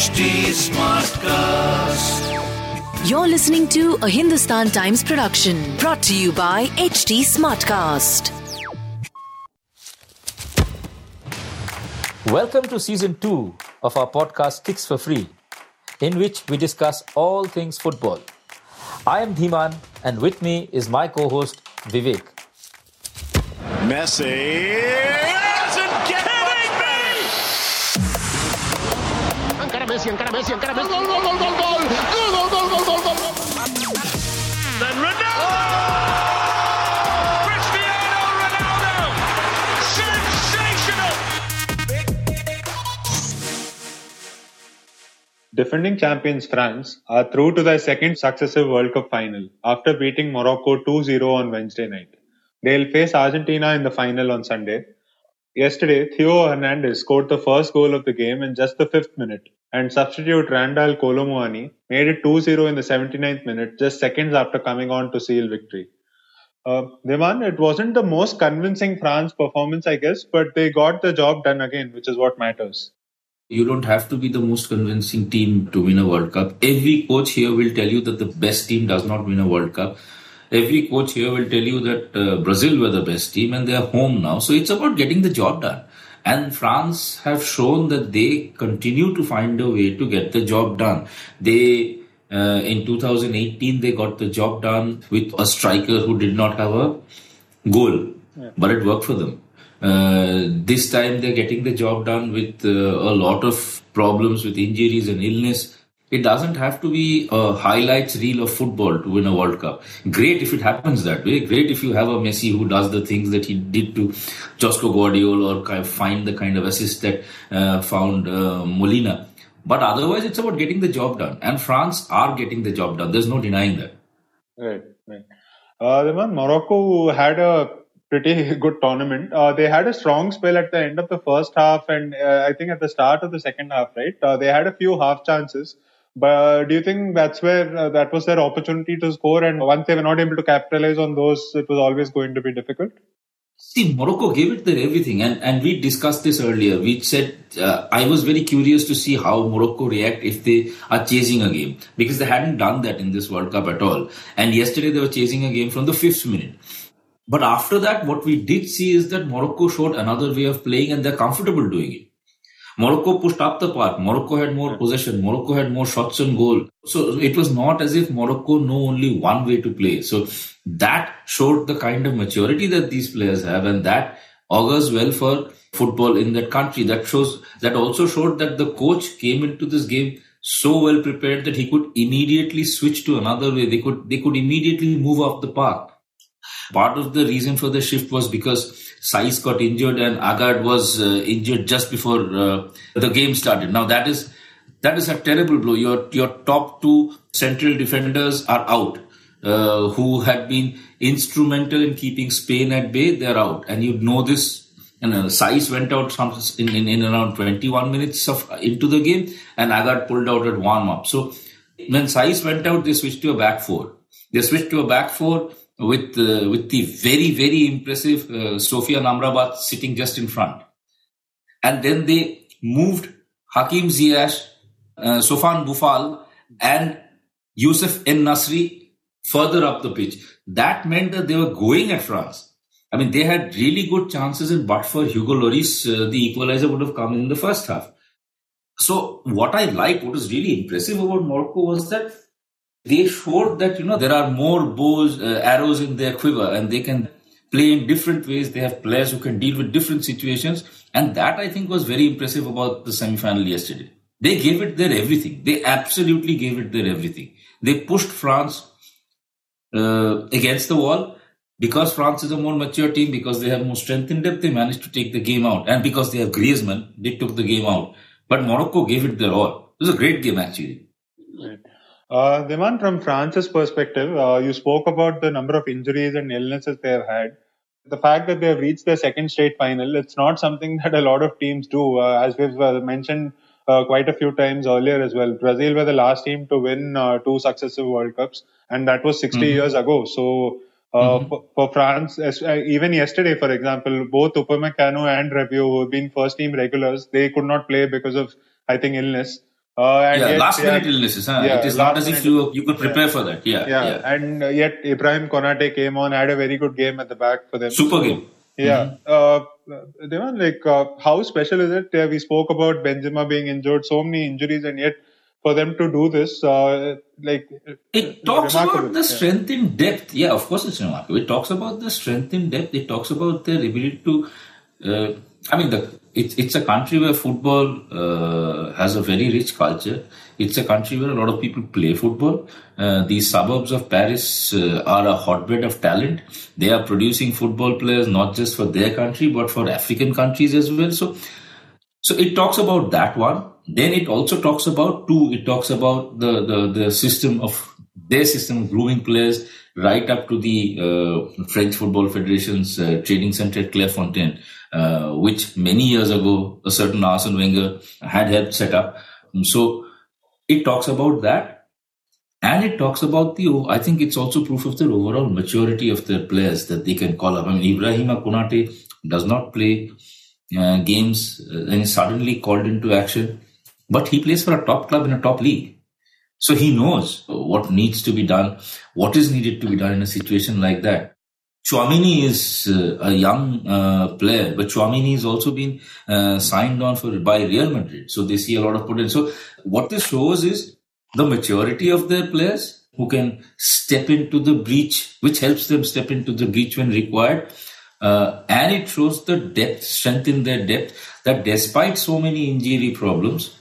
HT Smartcast. You're listening to a Hindustan Times production brought to you by HT Smartcast. Welcome to season two of our podcast Kicks for Free, in which we discuss all things football. I am Dhiman, and with me is my co host Vivek. Messi Messi, encara Messi, encara Messi. Gol, gol, gol, gol, gol. Gol, gol, gol, gol, gol, gol. Then Ronaldo. Oh! Defending champions France are through to their second successive World Cup final after beating Morocco 2-0 on Wednesday night. They'll face Argentina in the final on Sunday Yesterday, Theo Hernandez scored the first goal of the game in just the fifth minute, and substitute Randal Kolo Muani made it 2-0 in the 79th minute, just seconds after coming on to seal victory. Uh, it wasn't the most convincing France performance, I guess, but they got the job done again, which is what matters. You don't have to be the most convincing team to win a World Cup. Every coach here will tell you that the best team does not win a World Cup. Every coach here will tell you that uh, Brazil were the best team and they are home now. So it's about getting the job done. And France have shown that they continue to find a way to get the job done. They uh, in 2018 they got the job done with a striker who did not have a goal, but it worked for them. Uh, this time they're getting the job done with uh, a lot of problems with injuries and illness. It doesn't have to be a highlights reel of football to win a World Cup. Great if it happens that way. Great if you have a Messi who does the things that he did to Josko Gvardiol or kind of find the kind of assist that uh, found uh, Molina. But otherwise, it's about getting the job done. And France are getting the job done. There's no denying that. Right, right. Uh, Morocco had a pretty good tournament. Uh, they had a strong spell at the end of the first half, and uh, I think at the start of the second half, right? Uh, they had a few half chances. But do you think that's where uh, that was their opportunity to score? And once they were not able to capitalize on those, it was always going to be difficult. See, Morocco gave it their everything, and, and we discussed this earlier. We said uh, I was very curious to see how Morocco react if they are chasing a game because they hadn't done that in this World Cup at all. And yesterday they were chasing a game from the fifth minute. But after that, what we did see is that Morocco showed another way of playing, and they're comfortable doing it. Morocco pushed up the park. Morocco had more possession. Morocco had more shots on goal. So it was not as if Morocco know only one way to play. So that showed the kind of maturity that these players have, and that augurs well for football in that country. That shows that also showed that the coach came into this game so well prepared that he could immediately switch to another way. They could they could immediately move off the park. Part of the reason for the shift was because Saiss got injured and Aguerd was uh, injured just before uh, the game started. Now that is that is a terrible blow. Your your top two central defenders are out, uh, who had been instrumental in keeping Spain at bay. They're out, and you know this. And uh, Saiss went out some, in, in, in around 21 minutes of into the game, and Aguerd pulled out at warm up. So when Saiss went out, they switched to a back four. They switched to a back four with uh, with the very very impressive uh, Sofyan Amrabat sitting just in front, and then they moved Hakim Ziyech, uh, Sofiane Boufal, and Youssef En-Nesyri further up the pitch. That meant that they were going at France. I mean, they had really good chances, and but for Hugo Lloris, uh, the equalizer would have come in the first half. So, what I liked, what was really impressive about Morocco was that they showed that you know there are more bows uh, arrows in their quiver and they can play in different ways they have players who can deal with different situations and that i think was very impressive about the semi-final yesterday they gave it their everything they absolutely gave it their everything they pushed france uh, against the wall because France is a more mature team, because they have more strength in depth, they managed to take the game out. And because they have Griezmann, they took the game out. But Morocco gave it their all. It was a great game, actually. Uh, Dhiman, from France's perspective, uh, you spoke about the number of injuries and illnesses they have had. The fact that they have reached their second straight final, it's not something that a lot of teams do. Uh, as we've uh, mentioned uh, quite a few times earlier as well, Brazil were the last team to win uh, two successive World Cups, and that was 60 years ago. So, uh, for, for France, as, uh, even yesterday, for example, both Upamecano and Rabiot, who have been first team regulars, they could not play because of, I think, illness. Uh, and yeah, yet last minute are- illnesses. Huh? Yeah, it is not as if you you could prepare for that. Yeah, yeah, yeah. and uh, yet Ibrahim Konate came on, had a very good game at the back for them. Super game. Yeah. Uh, Dhiman, like, uh, how special is it? Yeah, we spoke about Benzema being injured, so many injuries, and yet for them to do this, uh, like, It talks remarkable. about the Yeah. strength in depth. Yeah, of course it's remarkable. It talks about the strength in depth. It talks about their ability to. Uh, I mean, the it's it's a country where football uh, has a very rich culture. It's a country where a lot of people play football. Uh, suburbs of Paris uh, are a hotbed of talent. They are producing football players not just for their country but for African countries as well. So so it talks about that one. Then it also talks about two. It talks about the the, the system of their system grooming players right up to the uh, French Football Federation's uh, training center at Clairefontaine, uh, which many years ago a certain Arsene Wenger had helped set up. So it talks about that. And it talks about the, I think it's also proof of their overall maturity of their players that they can call up. I mean, Ibrahima Konate does not play uh, games uh, and is suddenly called into action, but he plays for a top club in a top league. So he knows what needs to be done, what is needed to be done in a situation like that. Tchouameni is uh, a young uh, player, but Tchouameni has also been uh, signed on for by Real Madrid, so they see a lot of potential. So what this shows is the maturity of their players who can step into the breach, which helps them step into the breach when required. Uh, and it shows the depth, strength in their depth that despite so many injury problems,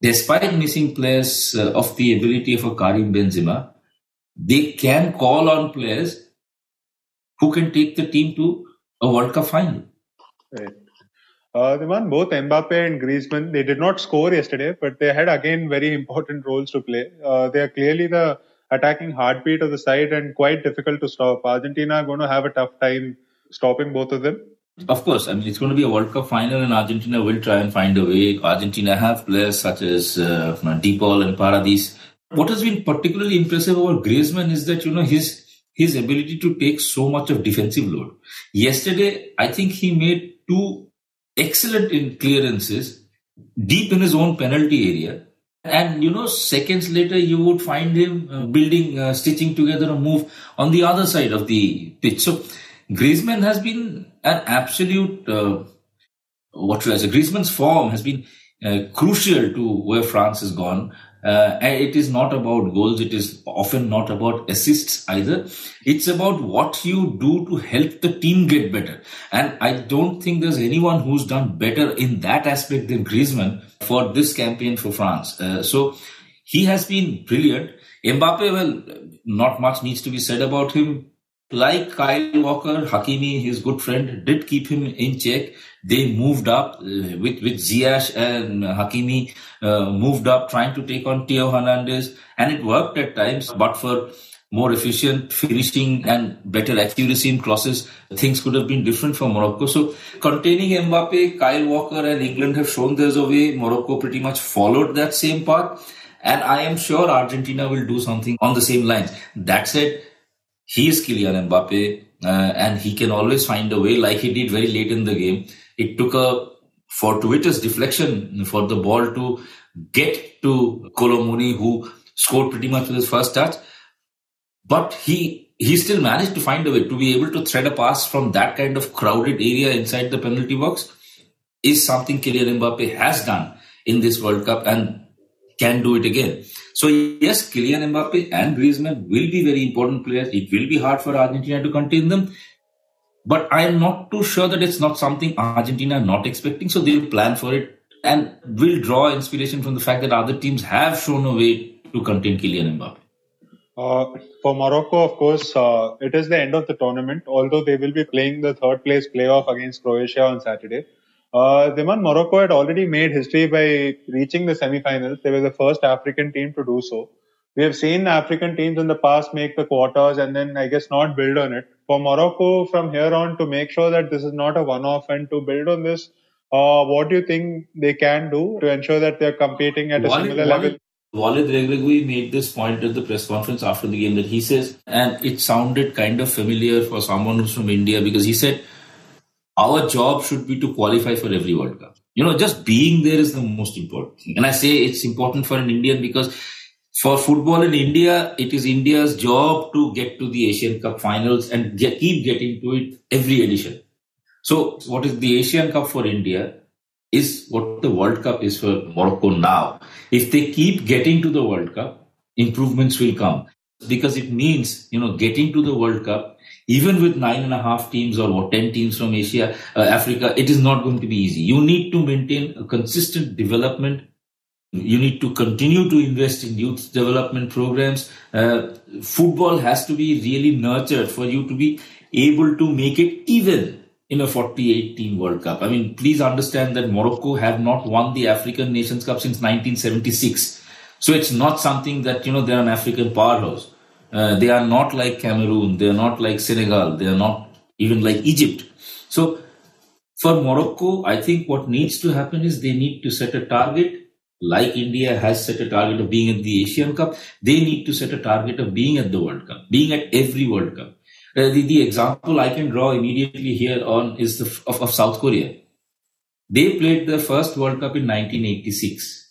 despite missing players uh, of the ability of a Karim Benzema, they can call on players who can take the team to a World Cup final. Right. Uh, the one both Mbappe and Griezmann, they did not score yesterday, but they had again very important roles to play. Uh, they are clearly the attacking heartbeat of the side and quite difficult to stop. Argentina are going to have a tough time stopping both of them. Of course, I mean it's going to be a World Cup final, and Argentina will try and find a way. Argentina have players such as uh, De Paul and Paredes. What has been particularly impressive about Griezmann is that you know his his ability to take so much of defensive load. Yesterday, I think he made two excellent in clearances deep in his own penalty area. And you know, seconds later, you would find him uh, building, uh, stitching together a move on the other side of the pitch. So, Griezmann has been an absolute, uh, what should I Griezmann's form has been uh, crucial to where France has gone. Uh, it is not about goals. It is often not about assists either. It's about what you do to help the team get better. And I don't think there's anyone who's done better in that aspect than Griezmann for this campaign for France. Uh, so he has been brilliant. Mbappe, well, not much needs to be said about him. Like Kyle Walker, Hakimi, his good friend, did keep him in check. They moved up uh, with with Ziyech and Hakimi uh, moved up, trying to take on Theo Hernandez, and it worked at times. But for more efficient finishing and better accuracy in crosses, things could have been different for Morocco. So containing Mbappe, Kyle Walker, and England have shown there's a way. Morocco pretty much followed that same path. And I am sure Argentina will do something on the same lines. That said, he is Kylian Mbappe, uh, and he can always find a way, like he did very late in the game. It took a fortuitous deflection for the ball to get to Kolo Muani, who scored pretty much with his first touch. But he he still managed to find a way to be able to thread a pass from that kind of crowded area inside the penalty box is something Kylian Mbappe has done in this World Cup and can do it again. So yes, Kylian Mbappe and Griezmann will be very important players. It will be hard for Argentina to contain them. But I am not too sure that it's not something Argentina are not expecting. So they'll plan for it and will draw inspiration from the fact that other teams have shown a way to contain Kylian Mbappe. Uh, for Morocco, of course, uh, it is the end of the tournament, although they will be playing the third place playoff against Croatia on Saturday. Uh, Dhiman, Morocco had already made history by reaching the semi-finals. They were the first African team to do so. We have seen African teams in the past make the quarters and then, I guess, not build on it. For Morocco, from here on, to make sure that this is not a one-off and to build on this, uh, what do you think they can do to ensure that they're competing at a Walid, similar level? Walid, Walid Regragui made this point at the press conference after the game that he says, and it sounded kind of familiar for someone who's from India because he said, our job should be to qualify for every World Cup. You know, just being there is the most important. And I say it's important for an Indian because for football in India, it is India's job to get to the Asian Cup finals and get, keep getting to it every edition. So, what is the Asian Cup for India is what the World Cup is for Morocco now. If they keep getting to the World Cup, improvements will come because it means, you know, getting to the World Cup, even with nine and a half teams or what, 10 teams from Asia, uh, Africa, it is not going to be easy. You need to maintain a consistent development you need to continue to invest in youth development programs. Uh, football has to be really nurtured for you to be able to make it even in a 48 team World Cup. I mean, please understand that Morocco have not won the African Nations Cup since 1976. So it's not something that, you know, they're an African powerhouse. Uh, they are not like Cameroon. They are not like Senegal. They are not even like Egypt. So for Morocco, I think what needs to happen is they need to set a target like India has set a target of being at the Asian Cup, they need to set a target of being at the World Cup, being at every World Cup. Uh, the, the example I can draw immediately here on is the of, of South Korea. They played their first World Cup in 1986.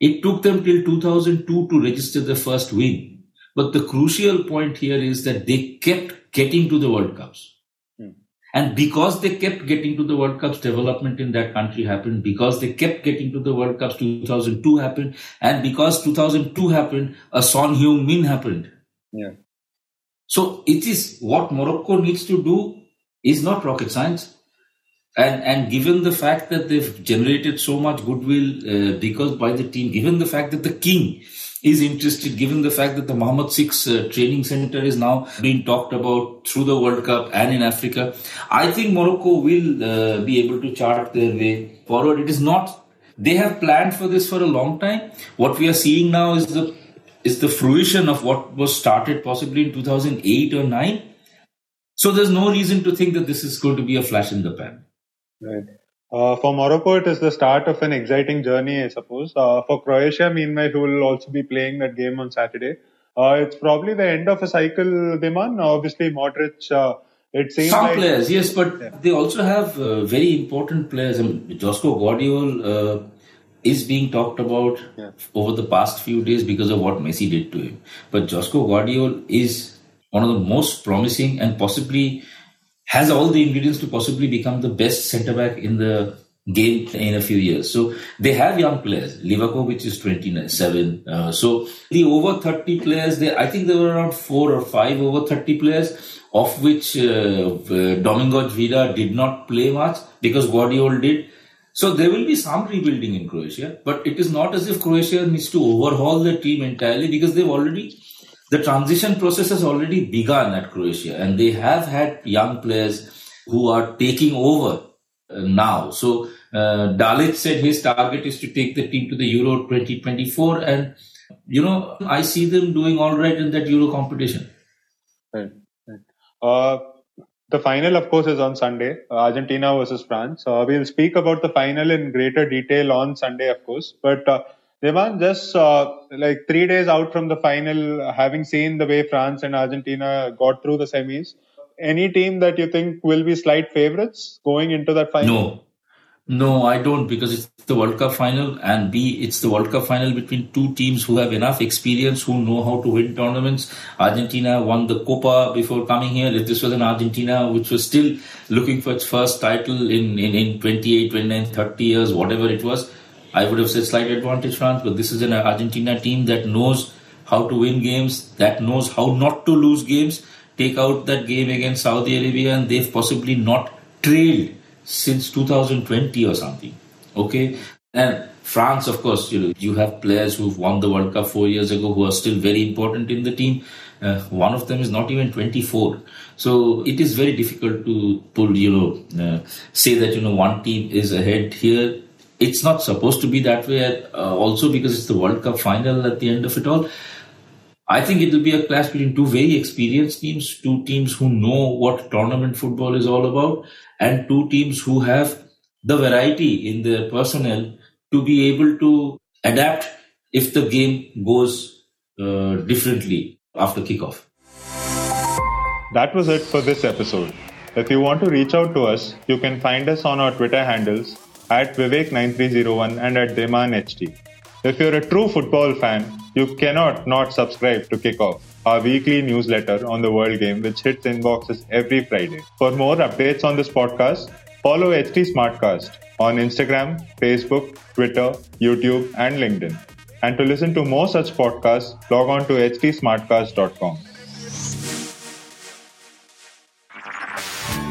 It took them till 2002 to register their first win. But the crucial point here is that they kept getting to the World Cups. Hmm. And because they kept getting to the World Cups, development in that country happened. Because they kept getting to the World Cups, 2002 happened. And because 2002 happened, a Son Heung-min happened. Yeah. So it is what Morocco needs to do is not rocket science. And, and given the fact that they've generated so much goodwill uh, because by the team, given the fact that the king is interested, given the fact that the Mohammed VI uh, training center is now being talked about through the World Cup and in Africa. I think Morocco will uh, be able to chart their way forward. It is not, they have planned for this for a long time. What we are seeing now is the, is the fruition of what was started possibly in 2008 or 9. So there's no reason to think that this is going to be a flash in the pan. Right. Uh, for Morocco, it is the start of an exciting journey, I suppose. Uh, for Croatia, meanwhile, who will also be playing that game on Saturday, uh, it's probably the end of a cycle, Dhiman. Obviously, Modric. Uh, it seems some like, players, yes, but Yeah. they also have uh, very important players. I mean, Josko Gvardiol uh, is being talked about Yeah. over the past few days because of what Messi did to him. But Josko Gvardiol is one of the most promising and possibly has all the ingredients to possibly become the best centre back in the game in a few years. So they have young players. Livakovic is 27. Uh, so the over 30 players, they, I think there were around four or five over 30 players, of which uh, uh, Domagoj Vida did not play much because Gvardiol did. So there will be some rebuilding in Croatia, but it is not as if Croatia needs to overhaul the team entirely because they've already the transition process has already begun at Croatia and they have had young players who are taking over uh, now. So uh, Dalic said his target is to take the team to the Euro 2024 and you know I see them doing all right in that Euro competition. Right, right. Uh, the final, of course, is on Sunday, Argentina versus France. Uh, we'll speak about the final in greater detail on Sunday, of course. But uh, Dhiman, just uh, like three days out from the final, having seen the way France and Argentina got through the semis, any team that you think will be slight favorites going into that final? No, no, I don't because it's the World Cup final and B, it's the World Cup final between two teams who have enough experience, who know how to win tournaments. Argentina won the Copa before coming here. If this was an Argentina which was still looking for its first title in, in, in 28, 29, 30 years, whatever it was, I would have said slight advantage France, but this is an Argentina team that knows how to win games, that knows how not to lose games. Take out that game against Saudi Arabia and they've possibly not trailed since 2020 or something. Okay. And France, of course, you know, you have players who've won the World Cup four years ago who are still very important in the team. Uh, one of them is not even 24. So it is very difficult to pull, you know, uh, say that, you know, one team is ahead here. It's not supposed to be that way, uh, also because it's the World Cup final at the end of it all. I think it will be a clash between two very experienced teams, two teams who know what tournament football is all about, and two teams who have the variety in their personnel to be able to adapt if the game goes uh, differently after kickoff. That was it for this episode. If you want to reach out to us, you can find us on our Twitter handles at Vivek9301 and at Dhiman HT. If you're a true football fan, you cannot not subscribe to Kickoff, our weekly newsletter on the World Game, which hits inboxes every Friday. For more updates on this podcast, follow HT Smartcast on Instagram, Facebook, Twitter, YouTube, and LinkedIn. And to listen to more such podcasts, log on to htsmartcast.com.